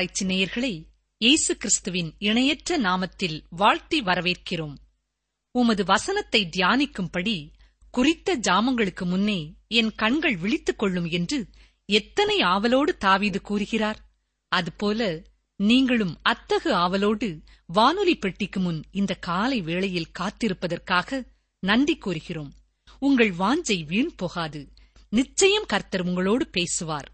ஆராய்ச்சி நேயர்களை இயேசு கிறிஸ்துவின் இணையற்ற நாமத்தில் வாழ்த்தி வரவேற்கிறோம். உமது வசனத்தை தியானிக்கும்படி குறித்த ஜாமங்களுக்கு முன்னே என் கண்கள் விழித்துக் கொள்ளும் என்று எத்தனை ஆவலோடு தாவீது கூறுகிறார்? அதுபோல நீங்களும் அத்தகு ஆவலோடு வானொலி பெட்டிக்கு முன் இந்த காலை வேளையில் காத்திருப்பதற்காக நன்றி கூறுகிறோம். உங்கள் வாஞ்சை வீண் போகாது. நிச்சயம் கர்த்தர் உங்களோடு பேசுவார்.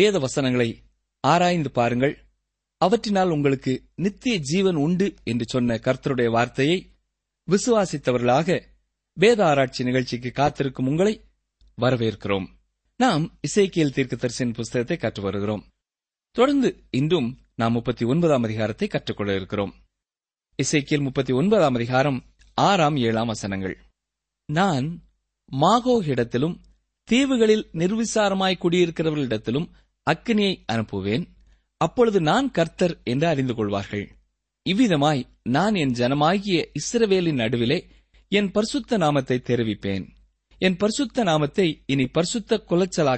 வேத வசனங்களை ஆராய்ந்து பாருங்கள். அவற்றினால் உங்களுக்கு நித்திய ஜீவன் உண்டு என்று சொன்ன கர்த்தருடைய வார்த்தையை விசுவாசித்தவர்களாக வேத ஆராய்ச்சி நிகழ்ச்சிக்கு காத்திருக்கும் உங்களை வரவேற்கிறோம். நாம் இசைக்கியல் தீர்க்கதரிசியின் புஸ்தகத்தை கற்று வருகிறோம். தொடர்ந்து இன்றும் நாம் முப்பத்தி ஒன்பதாம் அதிகாரத்தை கற்றுக்கொள்ள இருக்கிறோம். இசைக்கியல் முப்பத்தி ஒன்பதாம் அதிகாரம் ஆறாம் ஏழாம் வசனங்கள். நான் மாகோகிடத்திலும் தீவுகளில் நிர்விசாரமாய் குடியிருக்கிறவர்களிடத்திலும் அக்கினியை அனுப்புவேன். அப்பொழுது நான் கர்த்தர் என்று அறிந்து கொள்வார்கள். இவ்விதமாய் நான் என் ஜனமாகிய இஸ்ரவேலின் நடுவிலே என் பரிசுத்த நாமத்தை தெரிவிப்பேன். என் பரிசுத்த நாமத்தை இனி பரிசுத்த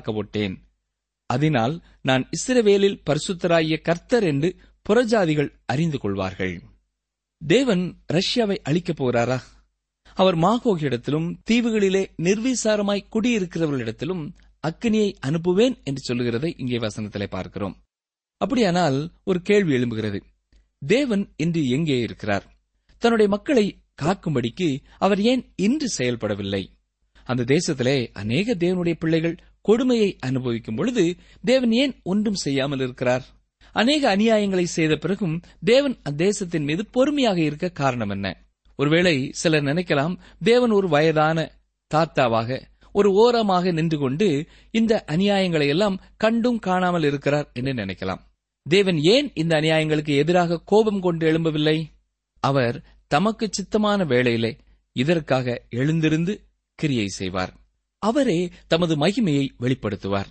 விட்டேன் அதனால் நான் இஸ்ரவேலில் பரிசுத்தராகிய கர்த்தர் என்று புறஜாதிகள் அறிந்து கொள்வார்கள். தேவன் ரஷ்யாவை அழிக்கப் போகிறாரா? அவர் மாகோகிடத்திலும் தீவுகளிலே நிர்விசாரமாய் குடியிருக்கிறவர்களிடத்திலும் அக்கினியை அனுப்புவேன் என்று சொல்லுகிறதை இங்கே வசனத்திலே பார்க்கிறோம். அப்படியானால் ஒரு கேள்வி எழும்புகிறது. தேவன் இன்று எங்கே இருக்கிறார்? தன்னுடைய மக்களை காக்கும்படிக்கு அவர் ஏன் இன்று செயல்படவில்லை? அந்த தேசத்திலே அநேக தேவனுடைய பிள்ளைகள் கொடுமையை அனுபவிக்கும் பொழுது தேவன் ஏன் ஒன்றும் செய்யாமல் இருக்கிறார்? அநேக அநியாயங்களை செய்த பிறகும் தேவன் அத்தேசத்தின் மீது பொறுமையாக இருக்க காரணம் என்ன? ஒருவேளை சிலர் நினைக்கலாம் தேவன் ஒரு வயதான தாத்தாவாக ஒரு ஓரமாக நின்று கொண்டு இந்த அநியாயங்களை எல்லாம் கண்டும் காணாமல் இருக்கிறார் என்று நினைக்கலாம். தேவன் ஏன் இந்த அநியாயங்களுக்கு எதிராக கோபம் கொண்டு எழும்பவில்லை? அவர் தமக்கு சித்தமான வேளையிலே இதற்காக எழுந்திருந்து கிரியை செய்வார். அவரே தமது மகிமையை வெளிப்படுத்துவார்.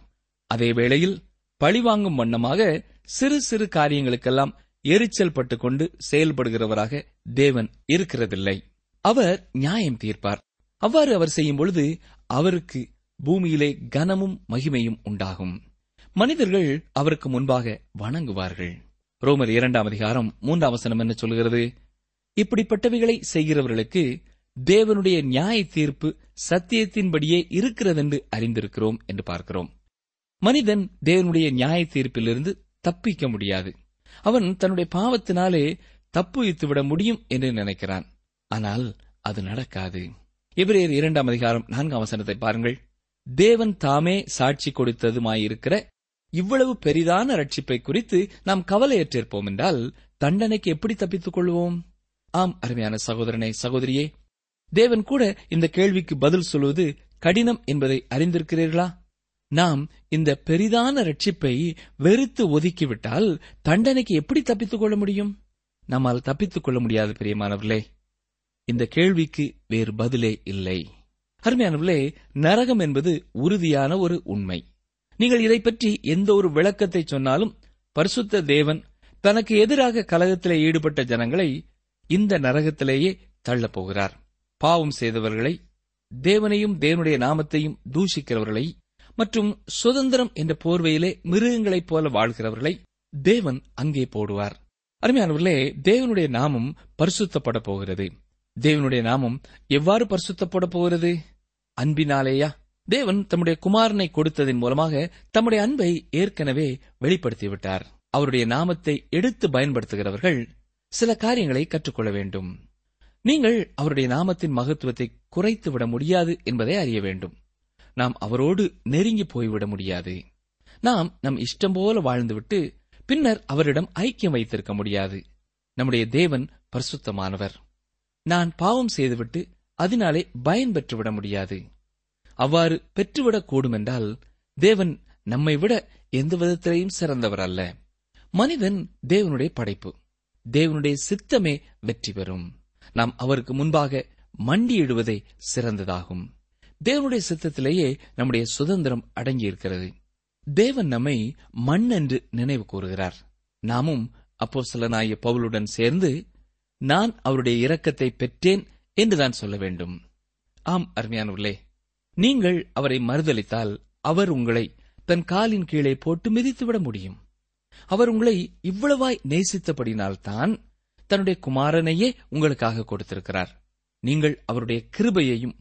அதே வேளையில் பழிவாங்கும் வண்ணமாக சிறு சிறு காரியங்களுக்கெல்லாம் எரிச்சல் பட்டுக் கொண்டு செயல்படுகிறவராக தேவன் இருக்கிறதில்லை. அவர் நியாயம் தீர்ப்பார். அவ்வாறு அவர் செய்யும் பொழுது அவருக்கு பூமியிலே கனமும் மகிமையும் உண்டாகும். மனிதர்கள் அவருக்கு முன்பாக வணங்குவார்கள். ரோமர் இரண்டாம் அதிகாரம் மூன்றாம் வசனம் என்ன சொல்கிறது? இப்படிப்பட்டவைகளை செய்கிறவர்களுக்கு தேவனுடைய நியாய தீர்ப்பு சத்தியத்தின்படியே இருக்கிறதென்று அறிந்திருக்கிறோம் என்று பார்க்கிறோம். மனிதன் தேவனுடைய நியாய தீர்ப்பிலிருந்து தப்பிக்க முடியாது. அவன் தன்னுடைய பாவத்தினாலே தப்புவித்து விட முடியும் என்று நினைக்கிறான். ஆனால் அது நடக்காது. எபிரேயர் இரண்டாம் அதிகாரம் நான்காம் வசனத்தை பாருங்கள். தேவன் தாமே சாட்சி கொடுத்ததுமாயிருக்கிற இவ்வளவு பெரிதான ரட்சிப்பை குறித்து நாம் கவலையற்றிருப்போம் என்றால் தண்டனைக்கு எப்படி தப்பித்துக் கொள்வோம்? ஆம் அருமையான சகோதரனே சகோதரியே தேவன் கூட இந்த கேள்விக்கு பதில் சொல்வது கடினம் என்பதை அறிந்திருக்கிறீர்களா? நாம் இந்த பெரிதான ரட்சிப்பை வெறுத்து ஒதுக்கிவிட்டால் தண்டனைக்கு எப்படி தப்பித்துக் கொள்ள முடியும்? நம்மால் தப்பித்துக் கொள்ள முடியாது பிரியமானவர்களே. இந்த கேள்விக்கு வேறு பதிலே இல்லை. அருமையானவர்களே நரகம் என்பது உறுதியான ஒரு உண்மை. நீங்கள் இதை பற்றி எந்த ஒரு விளக்கத்தை சொன்னாலும் பரிசுத்த தேவன் தனக்கு எதிராக கலகத்திலே ஈடுபட்ட ஜனங்களை இந்த நரகத்திலேயே தள்ளப் போகிறார். பாவம் செய்தவர்களை தேவனையும் தேவனுடைய நாமத்தையும் தூஷிக்கிறவர்களை மற்றும் சுதந்திரம் என்ற போர்வையிலே மிருகங்களைப் போல வாழ்கிறவர்களை தேவன் அங்கே போடுவார். அருமையானவர்களே தேவனுடைய நாமம் பரிசுத்தப்பட போகிறது. தேவனுடைய நாமம் எவ்வாறு பரிசுத்தப்பட போகிறது? அன்பினாலேயா? தேவன் தம்முடைய குமாரனை கொடுத்ததன் மூலமாக தம்முடைய அன்பை ஏற்கனவே வெளிப்படுத்திவிட்டார். அவருடைய நாமத்தை எடுத்து பயன்படுத்துகிறவர்கள் சில காரியங்களை கற்றுக்கொள்ள வேண்டும். நீங்கள் அவருடைய நாமத்தின் மகத்துவத்தை குறைத்து விட முடியாது என்பதை அறிய வேண்டும். நாம் அவரோடு நெருங்கி போய்விட முடியாது. நாம் நம் இஷ்டம் போல வாழ்ந்துவிட்டு பின்னர் அவரிடம் ஐக்கியம் வைத்திருக்க முடியாது. நம்முடைய தேவன் பரிசுத்தமானவர். நான் பாவம் செய்துவிட்டு அதனாலே பயன் பெற்றுவிட முடியாது. அவ்வாறு பெற்றுவிடக் கூடுமென்றால் தேவன் நம்மை விட எந்த விதத்திலையும் சிறந்தவர் அல்ல. மனிதன் தேவனுடைய படைப்பு. தேவனுடைய சித்தமே வெற்றி பெறும். நாம் அவருக்கு முன்பாக மண்டியிடுவதே சிறந்ததாகும். தேவனுடைய சித்தத்திலேயே நம்முடைய சுதந்திரம் அடங்கியிருக்கிறது. தேவன் நம்மை மண் என்று நினைவு கூறுகிறார். நாமும் அப்போ சிலனாய பவுலுடன் சேர்ந்து நான் அவருடைய இரக்கத்தை பெற்றேன் என்றுதான் சொல்ல வேண்டும். ஆம் அருமையானவர்களே நீங்கள் அவரை மறுதளித்தால் அவர் உங்களை தன் காலின் கீழே போட்டு மிதித்துவிட முடியும். அவர் உங்களை இவ்வளவாய் நேசித்தபடினால்தான் தன்னுடைய குமாரனையே உங்களுக்காக கொடுத்திருக்கிறார். நீங்கள் அவருடைய கிருபையையும்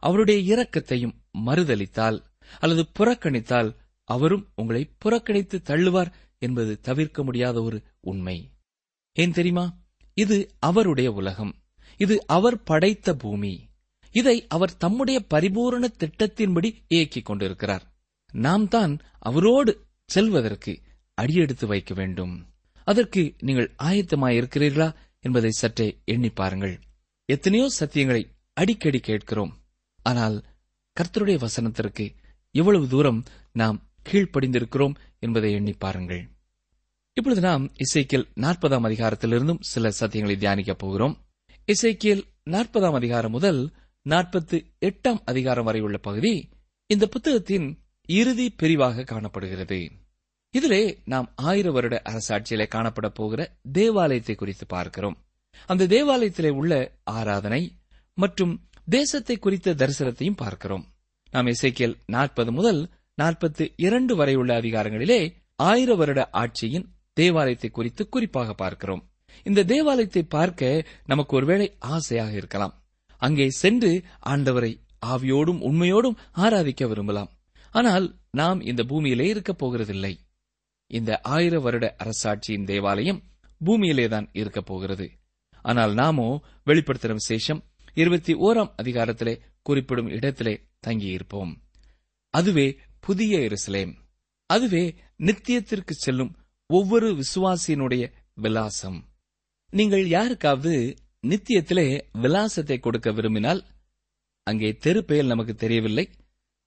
அவருடைய இரக்கத்தையும் மறுதளித்தால் அல்லது புறக்கணித்தால் அவரும் உங்களை புறக்கணித்து தள்ளுவார் என்பது தவிர்க்க முடியாத ஒரு உண்மை. ஏன் தெரியுமா? இது அவருடைய உலகம். இது அவர் படைத்த பூமி. இதை அவர் தம்முடைய பரிபூரண திட்டத்தின்படி இயக்கிக் கொண்டிருக்கிறார். நாம் தான் அவரோடு செல்வதற்கு அடியெடுத்து வைக்க வேண்டும். அதற்கு நீங்கள் ஆயத்தமாயிருக்கிறீர்களா என்பதை சற்றே எண்ணி பாருங்கள். எத்தனையோ சத்தியங்களை அடிக்கடி கேட்கிறோம். ஆனால் கர்த்தருடைய வசனத்திற்கு எவ்வளவு தூரம் நாம் கீழ்ப்படிந்திருக்கிறோம் என்பதை எண்ணி பாருங்கள். இப்பொழுது நாம் இசைக்கியல் நாற்பதாம் அதிகாரத்திலிருந்தும் சில சத்தியங்களை தியானிக்கப் போகிறோம். இசைக்கியல் நாற்பதாம் அதிகாரம் முதல் நாற்பத்து எட்டாம் அதிகாரம் வரை உள்ள பகுதி இந்த புத்தகத்தின் இறுதி பிரிவாக காணப்படுகிறது. இதிலே நாம் ஆயிர வருட அரசாட்சியிலே காணப்பட போகிற தேவாலயத்தை குறித்து பார்க்கிறோம். அந்த தேவாலயத்திலே உள்ள ஆராதனை மற்றும் தேசத்தை குறித்த தரிசனத்தையும் பார்க்கிறோம். நாம் இசைக்கியல் நாற்பது முதல் நாற்பத்தி இரண்டு வரை உள்ள அதிகாரங்களிலே ஆயிர வருட ஆட்சியின் தேவாலயத்தை குறித்து குறிப்பாக பார்க்கிறோம். இந்த தேவாலயத்தை பார்க்க நமக்கு ஒருவேளை ஆசையாக இருக்கலாம். அங்கே சென்று ஆண்டவரை ஆவியோடும் உண்மையோடும் ஆராதிக்க விரும்பலாம். ஆனால் நாம் இந்த பூமியிலே இருக்கப் போகிறதில்லை. இந்த ஆயிர வருட அரசாட்சியின் தேவாலயம் பூமியிலேதான் இருக்கப் போகிறது. ஆனால் நாமோ வெளிப்படுத்தின விசேஷம் இருபத்தி ஓராம் அதிகாரத்திலே குறிப்பிடும் இடத்திலே தங்கியிருப்போம். அதுவே புதிய எருசலேம். அதுவே நித்தியத்திற்கு செல்லும் ஒவ்வொரு விசுவாசியினுடைய விலாசம். நீங்கள் யாருக்காவது நித்தியத்திலே விலாசத்தை கொடுக்க விரும்பினால் அங்கே தெரு பெயர் நமக்கு தெரியவில்லை.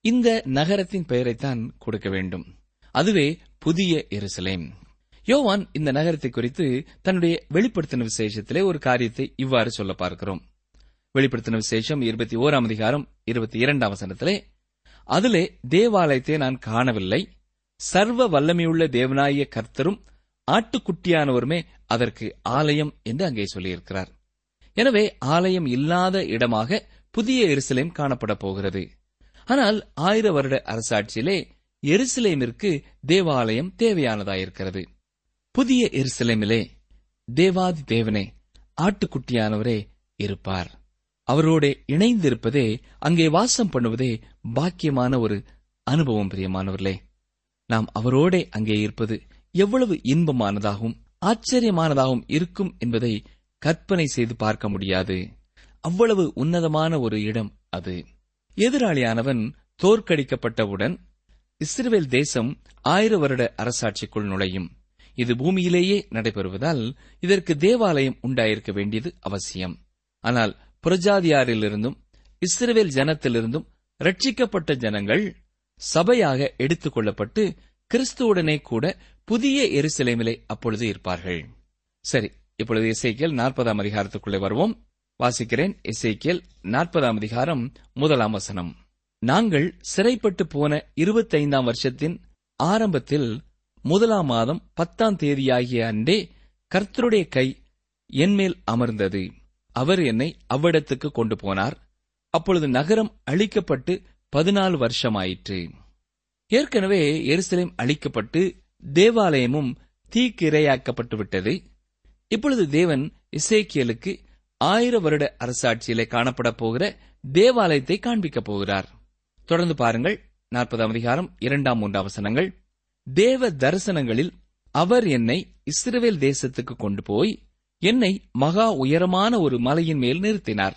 இந்த நகரத்தின் பெயரைத்தான் கொடுக்க வேண்டும். அதுவே புதிய எருசலேம். யோவான் இந்த நகரத்தை குறித்து தன்னுடைய வெளிப்படுத்தின விசேஷத்திலே ஒரு காரியத்தை இவ்வாறு சொல்ல பார்க்கிறோம். வெளிப்படுத்தின விசேஷம் இருபத்தி ஓராம் அதிகாரம் இருபத்தி இரண்டாம் வசனத்திலே அதிலே தேவாலயத்தை நான் காணவில்லை. சர்வ வல்லமையுள்ள தேவனாய கர்த்தரும் ஆட்டுக்குட்டியானவருமே அதற்கு ஆலயம் என்று அங்கே சொல்லியிருக்கிறார். எனவே ஆலயம் இல்லாத இடமாக புதிய எருசலேம் காணப்பட போகிறது. ஆனால் ஆயிர வருட அரசாட்சியிலே எருசலேமிற்கு தேவாலயம் தேவையானதாயிருக்கிறது. புதிய எருசலேமிலே தேவாதி தேவனே ஆட்டுக்குட்டியானவரே இருப்பார். அவரோட இணைந்திருப்பதே அங்கே வாசம் பண்ணுவதே பாக்கியமான ஒரு அனுபவம் பிரியமானவர்களே. நாம் அவரோடே அங்கே இருப்பது எவ்வளவு இன்பமானதாகவும் ஆச்சரியமானதாகவும் இருக்கும் என்பதை கற்பனை செய்து பார்க்க முடியாது. அவ்வளவு உன்னதமான ஒரு இடம் அது. எதிராளியானவன் தோற்கடிக்கப்பட்டவுடன் இஸ்ரேல் தேசம் ஆயிர வருட அரசாட்சிக்குள் நுழையும். இது பூமியிலேயே நடைபெறுவதால் இதற்கு தேவாலயம் உண்டாயிருக்க வேண்டியது அவசியம். ஆனால் புரஜாதியாரிலிருந்தும் இஸ்ரேல் ஜனத்திலிருந்தும் ரட்சிக்கப்பட்ட ஜனங்கள் சபையாக எடுத்துக் கொள்ளப்பட்டு கிறிஸ்துவுடனே கூட புதிய எருசலேமிலே அப்பொழுது இருப்பார்கள். சரி இப்பொழுது இசைக்கியல் நாற்பதாம் அதிகாரத்துக்குள்ளே வருவோம். வாசிக்கிறேன் இசைக்கியல் நாற்பதாம் அதிகாரம் முதலாம் வசனம். நாங்கள் சிறைப்பட்டு போன இருபத்தைந்தாம் வருஷத்தின் ஆரம்பத்தில் முதலாம் மாதம் பத்தாம் தேதியாகிய அன்றே கர்த்தருடைய கை என்மேல் அமர்ந்தது. அவர் என்னை அவ்விடத்துக்கு கொண்டு போனார். அப்பொழுது நகரம் அழிக்கப்பட்டு பதினாலு வருஷமாயிற்று. ஏற்கனவே எருசலேம் அழிக்கப்பட்டு தேவாலயமும் தீக்கிரையாக்கப்பட்டு விட்டது இப்பொழுது தேவன் இசேக்கியலுக்கு ஆயிர வருட அரசாட்சியிலே காணப்பட போகிற தேவாலயத்தை காண்பிக்கப் போகிறார். தொடர்ந்து பாருங்கள் நாற்பதாம் அதிகாரம் இரண்டாம் மூன்றாம் வசனங்கள். தேவ தரிசனங்களில் அவர் என்னை இஸ்ரேல் தேசத்துக்கு கொண்டு போய் என்னை மகா உயரமான ஒரு மலையின் மேல் நிறுத்தினார்.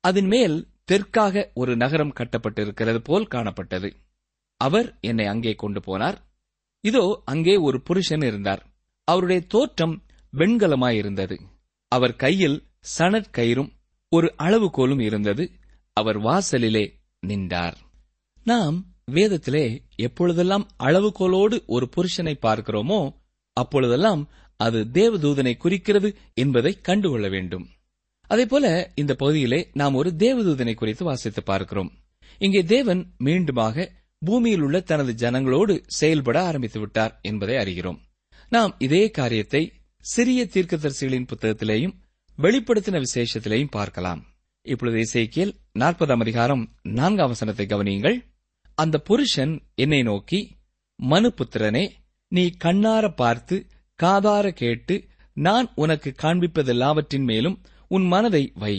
அதன் மேல் தெற்காக ஒரு நகரம் கட்டப்பட்டிருக்கிறது போல் காணப்பட்டது. அவர் என்னை அங்கே கொண்டு போனார். இதோ அங்கே ஒரு புருஷன் இருந்தார். அவருடைய தோற்றம் வெண்கலமாயிருந்தது அவர் கையில் சணற்கயிறும் ஒரு அளவுகோலும் இருந்தது. அவர் வாசலிலே நின்றார். நாம் வேதத்திலே எப்பொழுதெல்லாம் அளவுகோலோடு ஒரு புருஷனை பார்க்கிறோமோ அப்பொழுதெல்லாம் அது தேவதூதனை குறிக்கிறது என்பதை கண்டுகொள்ள வேண்டும். அதேபோல இந்த பகுதியிலே நாம் ஒரு தேவதூதனை குறித்து வாசித்து பார்க்கிறோம். இங்கே தேவன் மீண்டுமாக பூமியில் உள்ள தனது ஜனங்களோடு செயல்பட ஆரம்பித்து விட்டார் என்பதை அறிகிறோம். நாம் இதே காரியத்தை சிறிய தீர்க்கதரிசிகளின் புத்தகத்திலேயும் வெளிப்படுத்தின விசேஷத்திலேயும் பார்க்கலாம். இப்பொழுது இசைக்கியல் நாற்பதாம் அதிகாரம் நான்காம் வசனத்தை கவனியுங்கள். அந்த புருஷன் என்னை நோக்கி மனுபுத்திரனே நீ கண்ணார பார்த்து காதார கேட்டு நான் உனக்கு காண்பிப்பதெல்லாவற்றின் மேலும் உன் மனதை வை.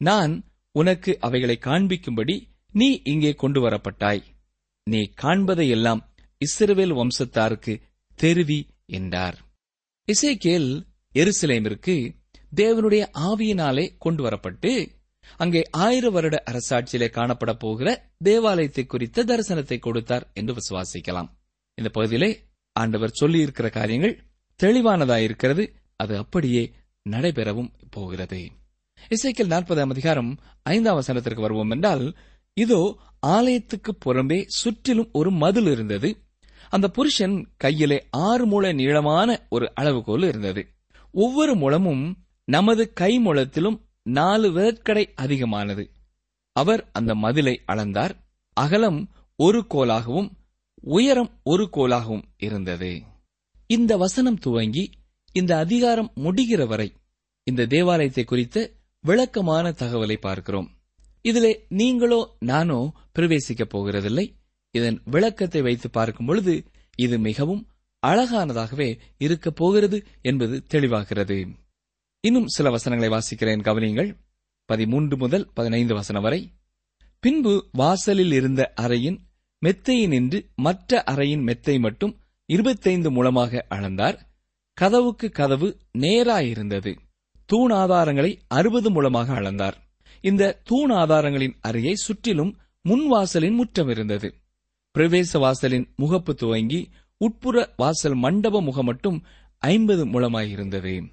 நான் உனக்கு அவைகளை காண்பிக்கும்படி நீ இங்கே கொண்டு வரப்பட்டாய் நீ காண்பதையெல்லாம் இஸ்ரவேல் வம்சத்தாருக்கு தெரிவி என்றார். இசைக்கேல் எருசலேமிற்கு தேவனுடைய ஆவியினாலே கொண்டு வரப்பட்டு அங்கே ஆயிர வருட அரசாட்சியிலே காணப்பட போகிற தேவாலயத்தை குறித்த தரிசனத்தை கொடுத்தார் என்று விசுவாசிக்கலாம். இந்த பகுதியிலே ஆண்டவர் சொல்லியிருக்கிற காரியங்கள் தெளிவானதாயிருக்கிறது. அது அப்படியே நடைபெறவும் போகிறது. இசைக்கில் நாற்பதாம் அதிகாரம் ஐந்தாம் வசனத்திற்கு வருவோம் என்றால் இதோ ஆலயத்துக்கு புறம்பே சுற்றிலும் ஒரு மதில் இருந்தது. அந்த புருஷன் கையிலே ஆறு மூல நீளமான ஒரு அளவுகோல் இருந்தது. ஒவ்வொரு முழமும் நமது கை முழத்திலும் நாலு விரற்கடை அதிகமானது. அவர் அந்த மதிலை அளந்தார். அகலம் ஒரு கோலாகவும் உயரம் ஒரு கோலாகவும் இருந்தது. இந்த வசனம் துவங்கி இந்த அதிகாரம் முடிகிற வரை இந்த தேவாலயத்தை குறித்த விளக்கமான தகவலை பார்க்கிறோம். இதிலே நீங்களோ நானோ பிரவேசிக்கப் போகிறதில்லை. இதன் விளக்கத்தை வைத்து பார்க்கும் பொழுது இது மிகவும் அழகானதாகவே இருக்கப் போகிறது என்பது தெளிவாகிறது. இன்னும் சில வசனங்களை வாசிக்கிறேன். கவனியுங்கள். பதிமூன்று முதல் பதினைந்து வசனம் வரை. பின்பு வாசலில் இருந்த அறையின் மெத்தையினின்று மற்ற அறையின் மெத்தை மட்டும் இருபத்தைந்து மூலமாக அளந்தார். கதவுக்கு கதவு நேராயிருந்தது. தூண் ஆதாரங்களை அறுபது மூலமாக அளந்தார். இந்த தூண் ஆதாரங்களின் அருகே சுற்றிலும் முன்வாசலின் முற்றம் இருந்தது. பிரவேச வாசலின் முகப்பு துவங்கி உட்புற வாசல் மண்டப முகம் மட்டும் ஐம்பது மூலமாயிருந்தது.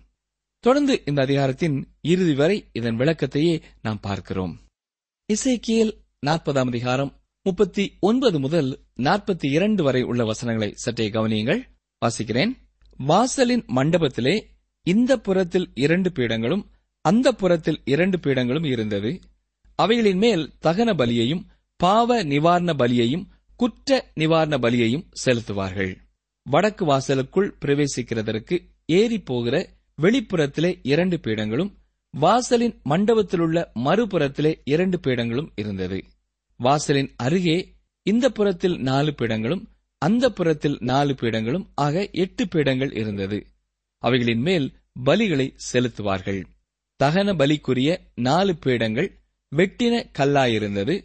தொடர்ந்து இந்த அதிகாரத்தின் இறுதி வரை இதன் விளக்கத்தையே நாம் பார்க்கிறோம். இசைக்கியல் நாற்பதாம் அதிகாரம் முப்பத்தி ஒன்பது முதல் நாற்பத்தி இரண்டு வரை உள்ள வசனங்களை சற்றே கவனியுங்கள். வாசிக்கிறேன். வாசலின் மண்டபத்திலே இந்த புறத்தில் இரண்டு பீடங்களும் அந்த புறத்தில் இரண்டு பீடங்களும் இருந்தது. அவைகளின் மேல் தகன பலியையும் பாவ நிவாரண பலியையும் குற்ற நிவாரண பலியையும் செலுத்துவார்கள். வடக்கு வாசலுக்குள் பிரவேசிக்கிறதற்கு ஏறி போகிற வெளிப்புறத்திலே இரண்டு பீடங்களும் வாசலின் மண்டபத்திலுள்ள மறுபுறத்திலே இரண்டு பீடங்களும் இருந்தது. வாசலின் அருகே இந்த புறத்தில் நாலு பீடங்களும் அந்த புறத்தில் நாலு பீடங்களும் ஆக எட்டு பீடங்கள் இருந்தது. அவைகளின் மேல் பலிகளை செலுத்துவார்கள். தகன பலிக்குரிய நாலு பீடங்கள் வெட்டின கல்லாயிருந்தது.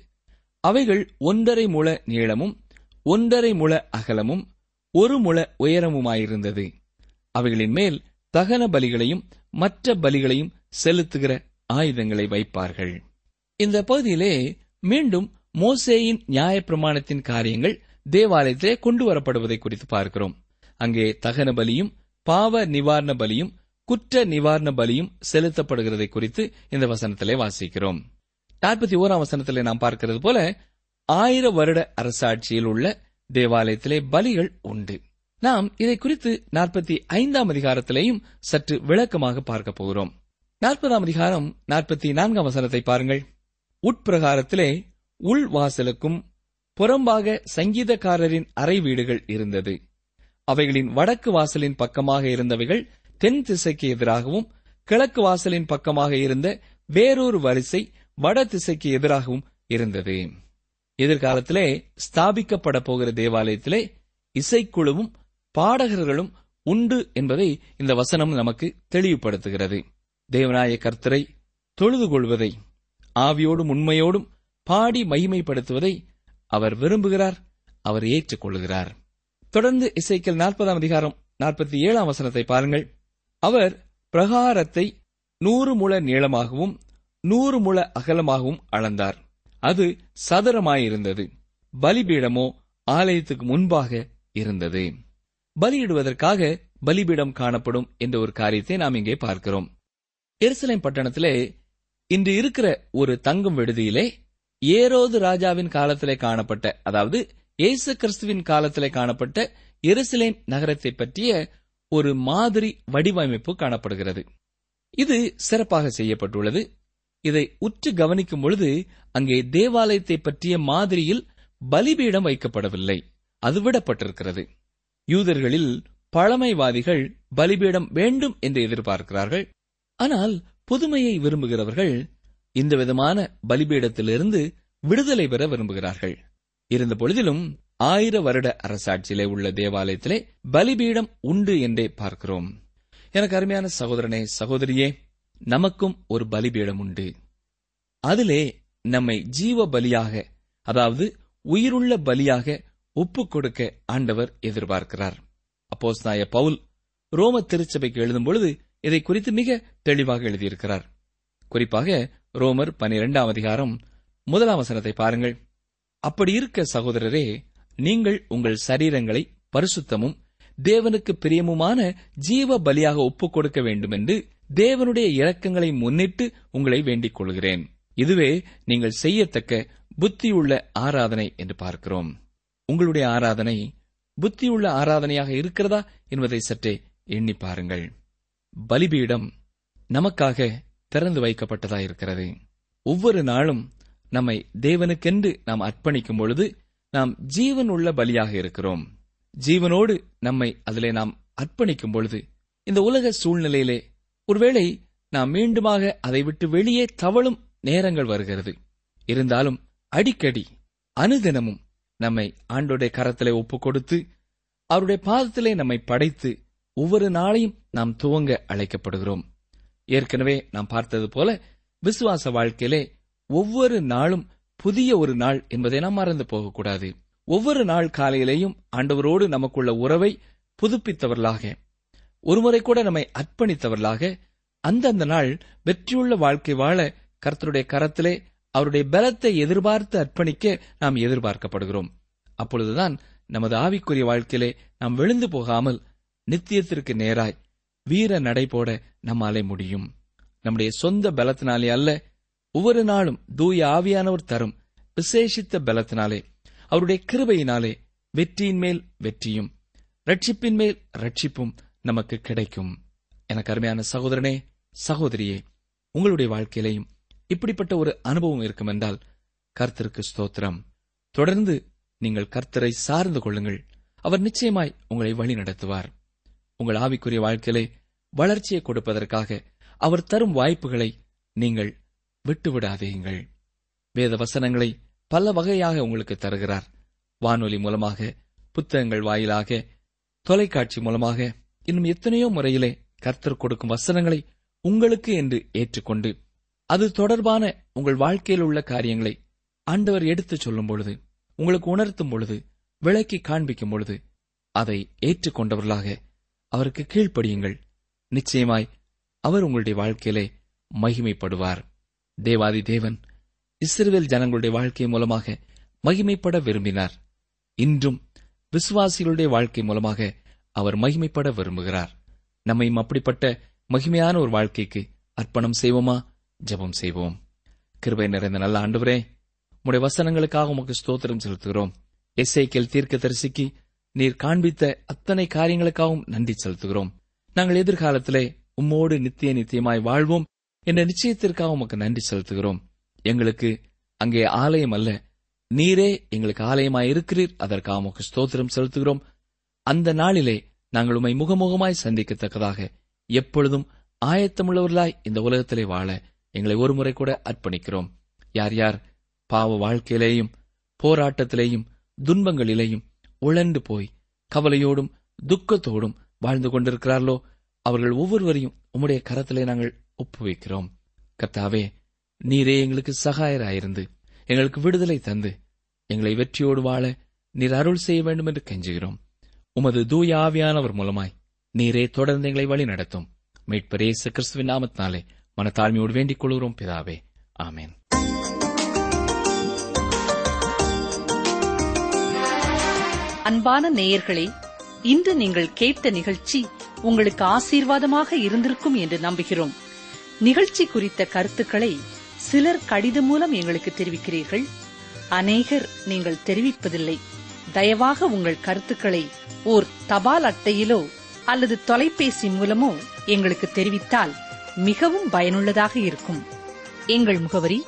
அவைகள் ஒன்றரை முழ நீளமும் ஒன்றரை முழ அகலமும் ஒரு முழ உயரமுமாயிருந்தது. அவைகளின் மேல் தகன பலிகளையும் மற்ற பலிகளையும் செலுத்துகிற ஆயுதங்களை வைப்பார்கள். இந்த பகுதியிலே மீண்டும் மோசேயின் நியாயப்பிரமாணத்தின் காரியங்கள் தேவாலயத்திலே கொண்டு வரப்படுவதை குறித்து பார்க்கிறோம். அங்கே தகன பலியும் பாவ நிவாரண பலியும் குற்ற நிவாரண பலியும் செலுத்தப்படுகிறதை குறித்து இந்த வசனத்திலே வாசிக்கிறோம். நாற்பத்தி ஓராம் வசனத்திலே நாம் பார்க்கிறது போல ஆயிர வருட அரசாட்சியில் உள்ள தேவாலயத்திலே பலிகள் உண்டு. நாம் இதை குறித்து நாற்பத்தி ஐந்தாம் அதிகாரத்திலேயும் சற்று விளக்கமாக பார்க்க போகிறோம். நாற்பதாம் அதிகாரம் நாற்பத்தி நான்காம் வசனத்தை பாருங்கள். உட்பிரகாரத்திலே உள் வாசலுக்கும் புறம்பாக சங்கீதக்காரரின் அறை வீடுகள் இருந்தது. அவைகளின் வடக்கு வாசலின் பக்கமாக இருந்தவைகள் தென் திசைக்கு எதிராகவும் கிழக்கு வாசலின் பக்கமாக இருந்த வேறொரு வரிசை வட திசைக்கு எதிராகவும் இருந்தது. எதிர்காலத்திலே ஸ்தாபிக்கப்பட போகிற தேவாலயத்திலே இசைக்குழுவும் பாடகர்களும் உண்டு என்பதை இந்த வசனம் நமக்கு தெளிவுபடுத்துகிறது. தேவநாய கர்த்தரை தொழுது கொள்வதை ஆவியோடும் உண்மையோடும் பாடி மகிமைப்படுத்துவதை அவர் விரும்புகிறார் அவர் ஏற்றுக்கொள்கிறார். தொடர்ந்து இசைக்கல் நாற்பதாம் அதிகாரம் நாற்பத்தி ஏழாம் வசனத்தை பாருங்கள். அவர் பிரகாரத்தை நூறு முழ நீளமாகவும் நூறு முழ அகலமாகவும் அளந்தார். அது சதுரமாயிருந்தது. பலிபீடமோ ஆலயத்துக்கு முன்பாக இருந்தது. பலியிடுவதற்காக பலிபீடம் காணப்படும் என்ற ஒரு காரியத்தை நாம் இங்கே பார்க்கிறோம். எருசலேம் பட்டணத்திலே இன்று இருக்கிற ஒரு தங்கும் விடுதியிலே ஏரோது ராஜாவின் காலத்திலே காணப்பட்ட அதாவது இயேசு கிறிஸ்துவின் காலத்திலே காணப்பட்ட எருசலேம் நகரத்தை பற்றிய ஒரு மாதிரி வடிவமைப்பு காணப்படுகிறது. இது சிறப்பாக செய்யப்பட்டுள்ளது. இதை உற்று கவனிக்கும் பொழுது அங்கே தேவாலயத்தை பற்றிய மாதிரியில் பலிபீடம் வைக்கப்படவில்லை. அது விடப்பட்டிருக்கிறது. யூதர்களில் பழமைவாதிகள் பலிபீடம் வேண்டும் என்று எதிர்பார்க்கிறார்கள். ஆனால் புதுமையை விரும்புகிறவர்கள் இந்த விதமான பலிபீடத்திலிருந்து விடுதலை பெற விரும்புகிறார்கள். இருந்த பொழுதிலும் ஆயிர வருட அரசாட்சியிலே உள்ள தேவாலயத்திலே பலிபீடம் உண்டு என்றே பார்க்கிறோம். எனக்கு அருமையான சகோதரனே சகோதரியே நமக்கும் ஒரு பலிபீடம் உண்டு. அதிலே நம்மை ஜீவ பலியாக அதாவது உயிருள்ள பலியாக உப்பு கொடுக்க ஆண்டவர் எதிர்பார்க்கிறார். அப்போஸ் நாய பவுல் ரோம திருச்சபைக்கு எழுதும் பொழுது இதை குறித்து மிக தெளிவாக எழுதியிருக்கிறார். குறிப்பாக ரோமர் பனிரெண்டாம் அதிகாரம் முதலாம் வசனத்தை பாருங்கள். அப்படி இருக்க சகோதரரே நீங்கள் உங்கள் சரீரங்களை பரிசுத்தமும் தேவனுக்கு பிரியமுமான ஜீவ பலியாக ஒப்புக் கொடுக்க வேண்டும் என்று தேவனுடைய இரக்கங்களை முன்னிட்டு உங்களை வேண்டிக் கொள்கிறேன் இதுவே நீங்கள் செய்யத்தக்க புத்தியுள்ள ஆராதனை என்று பார்க்கிறோம். உங்களுடைய ஆராதனை புத்தியுள்ள ஆராதனையாக இருக்கிறதா என்பதை சற்றே எண்ணி பாருங்கள். பலிபீடம் நமக்காக திறந்து வைக்கப்பட்டதா இருக்கிறது. ஒவ்வொரு நாளும் நம்மை தேவனுக்கென்று நாம் அர்ப்பணிக்கும் பொழுது நாம் ஜீவன் உள்ள பலியாக இருக்கிறோம். ஜீவனோடு நம்மை அதிலே நாம் அர்ப்பணிக்கும் பொழுது இந்த உலக சூழ்நிலையிலே ஒருவேளை நாம் மீண்டுமாக அதை விட்டு வெளியே தவழும் நேரங்கள் வருகிறது. இருந்தாலும் அடிக்கடி அனுதினமும் நம்மை ஆண்டோடைய கரத்திலே ஒப்புக் கொடுத்து அவருடைய பாதத்திலே நம்மை படைத்து ஒவ்வொரு நாளையும் நாம் துவங்க அழைக்கப்படுகிறோம். ஏற்கனவே நாம் பார்த்தது போல விசுவாச வாழ்க்கையிலே ஒவ்வொரு நாளும் புதிய ஒரு நாள் என்பதை நாம் மறந்து போகக்கூடாது. ஒவ்வொரு நாள் காலையிலேயும் ஆண்டவரோடு நமக்குள்ள உறவை புதுப்பித்தவர்களாக ஒருமுறை கூட நம்மை அர்ப்பணித்தவர்களாக அந்தந்த நாள் வெற்றியுள்ள வாழ்க்கை வாழ கர்த்தருடைய கரத்திலே அவருடைய பலத்தை எதிர்பார்த்து அர்ப்பணிக்க நாம் எதிர்பார்க்கப்படுகிறோம். அப்பொழுதுதான் நமது ஆவிக்குரிய வாழ்க்கையிலே நாம் விழுந்து போகாமல் நித்தியத்திற்கு நேராய் வீர நடை போட நம்மாலே முடியும். நம்முடைய சொந்த பலத்தினாலே அல்ல ஒவ்வொரு நாளும் தூய ஆவியானவர் தரும் விசேஷித்த பலத்தினாலே அவருடைய கிருபையினாலே வெற்றியின் மேல் வெற்றியும் ரட்சிப்பின் மேல் ரட்சிப்பும் நமக்கு கிடைக்கும். எனக்கு அருமையான சகோதரனே சகோதரியே உங்களுடைய வாழ்க்கையிலையும் இப்படிப்பட்ட ஒரு அனுபவம் இருக்கும் என்றால் கர்த்தருக்கு ஸ்தோத்திரம். தொடர்ந்து நீங்கள் கர்த்தரை சார்ந்து கொள்ளுங்கள். அவர் நிச்சயமாய் உங்களை வழி நடத்துவார் உங்கள் ஆவிக்குரிய வாழ்க்கையிலே வளர்ச்சியை கொடுப்பதற்காக அவர் தரும் வாய்ப்புகளை நீங்கள் விட்டுவிடாதீங்கள் வேத வசனங்களை பல வகையாக உங்களுக்கு தருகிறார். வானொலி மூலமாக புத்தகங்கள் வாயிலாக தொலைக்காட்சி மூலமாக இன்னும் எத்தனையோ முறையிலே கர்த்தர் கொடுக்கும் வசனங்களை உங்களுக்கு என்று ஏற்றுக்கொண்டு அது தொடர்பான உங்கள் வாழ்க்கையில் உள்ள காரியங்களை ஆண்டவர் எடுத்துச் சொல்லும் பொழுது உங்களுக்கு உணர்த்தும் பொழுது விளக்கி காண்பிக்கும் பொழுது அதை ஏற்றுக்கொண்டவர்களாக அவருக்கு கீழ்ப்படியுங்கள். நிச்சயமாய் அவர் உங்களுடைய வாழ்க்கையிலே மகிமைப்படுவார். தேவாதி தேவன் இஸ்ரேல் ஜனங்களுடைய வாழ்க்கை மூலமாக மகிமைப்பட விரும்பினார். இன்றும் விசுவாசிகளுடைய வாழ்க்கை மூலமாக அவர் மகிமைப்பட விரும்புகிறார். நம்மையும் அப்படிப்பட்ட மகிமையான ஒரு வாழ்க்கைக்கு அர்ப்பணம் செய்வோமா? ஜெபம் செய்வோம். கிருபை நிறைந்த நல்ல ஆண்டவரே உடைய வசனங்களுக்காக உமக்கு ஸ்தோத்திரம் செலுத்துகிறோம். எஸ்ஐக்கியல் தீர்க்க தரிசிக்கு நீர் காண்பித்த அத்தனை காரியங்களுக்காகவும் நன்றி செலுத்துகிறோம். நாங்கள் எதிர்காலத்திலே உம்மோடு நித்திய நித்தியமாய் வாழ்வோம். என்ற நிச்சயத்திற்காக உமக்கு நன்றி செலுத்துகிறோம். எங்களுக்கு அங்கே ஆலயம் அல்ல. நீரே எங்களுக்கு ஆலயமாய் இருக்கிறீர். அதற்காக உமக்கு ஸ்தோத்திரம் செலுத்துகிறோம். அந்த நாளிலே நாங்கள் உம்மை முகமுகமாய் சந்திக்கத்தக்கதாக எப்பொழுதும் ஆயத்தமுள்ளவர்களாய் இந்த உலகத்திலே வாழ எங்களை ஒருமுறை கூட அர்ப்பணிக்கிறோம். யார் யார் பாவ வாழ்க்கையிலேயும் போராட்டத்திலேயும் துன்பங்களிலேயும் உழண்டு போய் கவலையோடும் துக்கத்தோடும் வாழ்ந்து கொண்டிருக்கிறார்களோ அவர்கள் ஒவ்வொருவரையும் உம்முடைய கரத்திலே நாங்கள் ஒப்புவிக்கிறோம். கர்த்தாவே நீரே எங்களுக்கு சகாயராயிருந்து எங்களுக்கு விடுதலை தந்து எங்களை வெற்றியோடு வாழ நீர் அருள் செய்ய வேண்டும் என்று கெஞ்சுகிறோம். உமது தூய ஆவியானவர் மூலமாய் நீரே தொடர்ந்து எங்களை வழி நடத்தும். மீட்பரே கிறிஸ்துவின் நாமத்தினாலே மனத்தாழ்மையோடு வேண்டிக் கொள்கிறோம் பிதாவே. ஆமேன். அன்பான நேயர்களே இன்று நீங்கள் கேட்ட நிகழ்ச்சி உங்களுக்கு ஆசீர்வாதமாக இருந்திருக்கும் என்று நம்புகிறோம். நிகழ்ச்சி குறித்த கருத்துக்களை சிலர் கடிதம் மூலம் எங்களுக்கு தெரிவிக்கிறீர்கள். அநேகர் நீங்கள் தெரிவிப்பதில்லை. தயவாக உங்கள் கருத்துக்களை ஓர் தபால் அட்டையிலோ அல்லது தொலைபேசி மூலமோ எங்களுக்கு தெரிவித்தால் மிகவும் பயனுள்ளதாக இருக்கும். எங்கள் முகவரி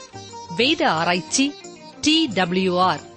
வேத ஆராய்ச்சி D W R.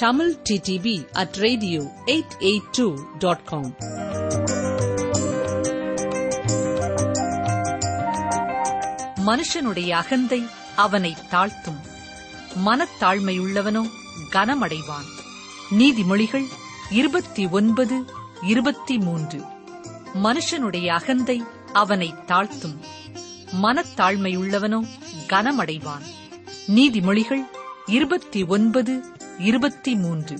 Tamil DTP at radio eight eight two dot com மனுஷனுடைய அகந்தை அவனை தாழ்த்தும். மனத்தாழ்மையுள்ளவனோ கனமடைவான். நீதிமொழிகள் இருபத்தி ஒன்பது இருபத்தி மூன்று. மனுஷனுடைய அகந்தை அவனை தாழ்த்தும். மனத்தாழ்மையுள்ளவனோ கனமடைவான். நீதிமொழிகள் இருபத்தி ஒன்பது இருபத்தி மூன்று.